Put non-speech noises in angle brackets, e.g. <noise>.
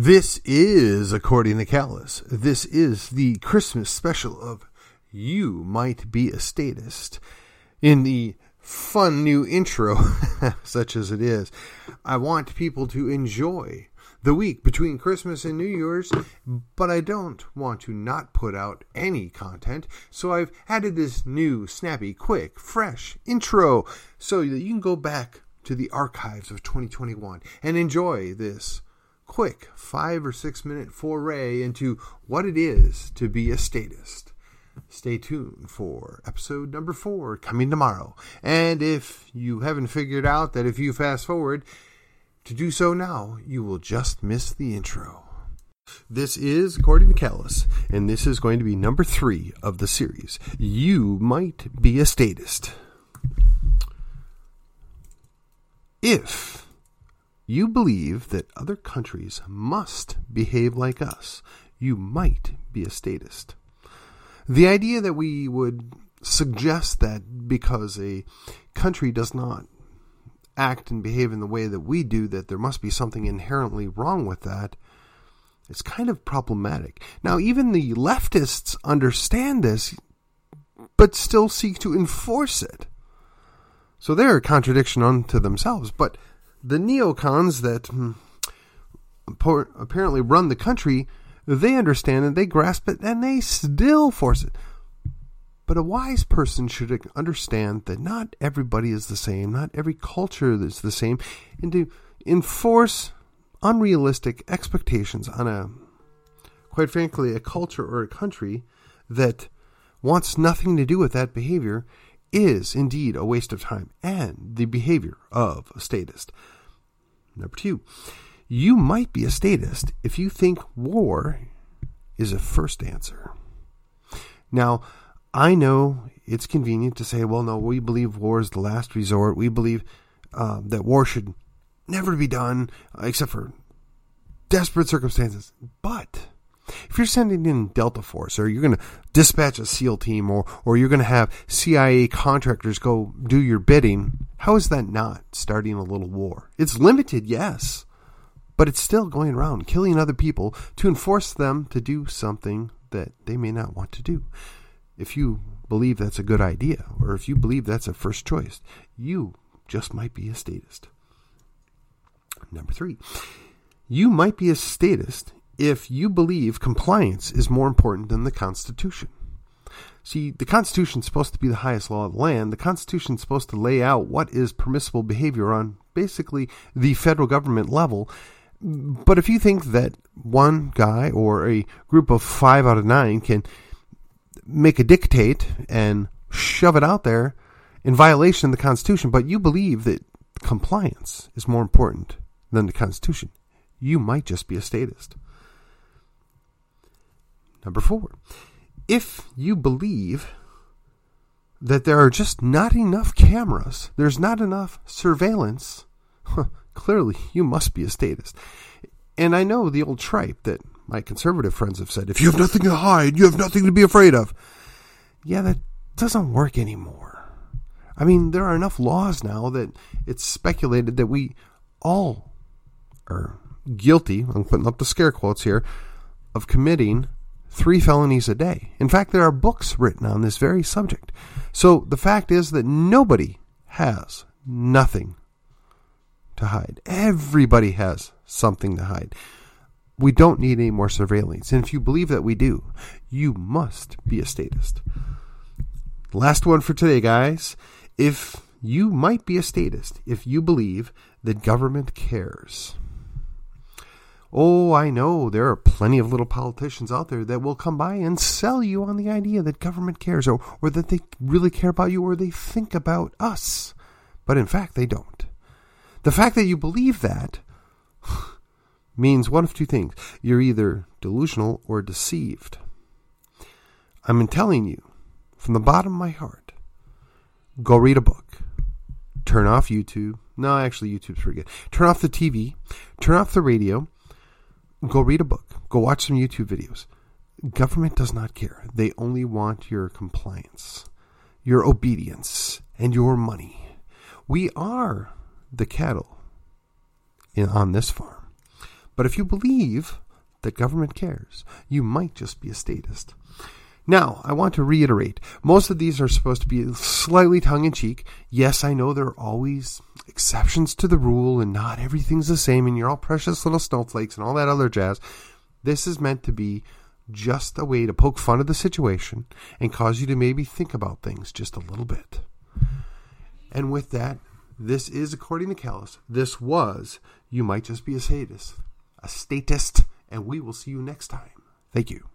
This is, according to Callus, this is the Christmas special of You Might Be a Statist. In the fun new intro, <laughs> such as it is, I want people to enjoy the week between Christmas and New Year's, but I don't want to not put out any content, so I've added this new, snappy, quick, fresh intro so that you can go back to the archives of 2021 and enjoy this quick five or six minute foray into what it is to be a statist. Stay tuned for episode number four coming tomorrow. And if you haven't figured out that if you fast forward to do so now, you will just miss the intro. This is according to Callus, and this is going to be number three of the series. You might be a statist. If you believe that other countries must behave like us, you might be a statist. The idea that we would suggest that because a country does not act and behave in the way that we do, that there must be something inherently wrong with that, it's kind of problematic. Now, even the leftists understand this, but still seek to enforce it. So they're a contradiction unto themselves. But the neocons that hmm, apparently run the country, they understand it, they grasp it, and they still force it. But a wise person should understand that not everybody is the same, not every culture is the same, and to enforce unrealistic expectations on a, quite frankly, a culture or a country that wants nothing to do with that behavior is indeed a waste of time and the behavior of a statist. Number two, you might be a statist if you think war is a first answer. Now, I know it's convenient to say, well, no, we believe war is the last resort. We believe uh, that war should never be done except for desperate circumstances. But if you're sending in Delta Force or you're going to dispatch a SEAL team or, or you're going to have CIA contractors go do your bidding, how is that not starting a little war? It's limited, yes, but it's still going around killing other people to enforce them to do something that they may not want to do. If you believe that's a good idea or if you believe that's a first choice, you just might be a statist. Number three, you might be a statist if you believe compliance is more important than the Constitution. See, the Constitution is supposed to be the highest law of the land. The Constitution is supposed to lay out what is permissible behavior on basically the federal government level. But if you think that one guy or a group of five out of nine can make a dictate and shove it out there in violation of the Constitution, but you believe that compliance is more important than the Constitution, you might just be a statist. Number four, if you believe that there are just not enough cameras, there's not enough surveillance, clearly you must be a statist. And I know the old tripe that my conservative friends have said if you have nothing to hide, you have nothing to be afraid of. Yeah, that doesn't work anymore. I mean, there are enough laws now that it's speculated that we all are guilty, I'm putting up the scare quotes here, of committing three felonies a day. In fact, there are books written on this very subject. So the fact is that nobody has nothing to hide. Everybody has something to hide. We don't need any more surveillance. And if you believe that we do, you must be a statist. Last one for today, guys. If you might be a statist if you believe that government cares. Oh, I know there are plenty of little politicians out there that will come by and sell you on the idea that government cares or, or that they really care about you or they think about us. But in fact, they don't. The fact that you believe that <sighs> means one of two things. You're either delusional or deceived. I'm telling you, from the bottom of my heart, go read a book. Turn off YouTube. No, actually, YouTube's pretty good. Turn off the TV. Turn off the radio Go read a book. Go watch some YouTube videos. Government does not care. They only want your compliance, your obedience, and your money. We are the cattle in, on this farm. But if you believe that government cares, you might just be a statist. Now, I want to reiterate most of these are supposed to be slightly tongue in cheek. Yes, I know there are always exceptions to the rule and not everything's the same and you're all precious little snowflakes and all that other jazz. This is meant to be just a way to poke fun at the situation and cause you to maybe think about things just a little bit. And with that, this is, according to Callus, this was, you might just be a statist, a statist, and we will see you next time. Thank you.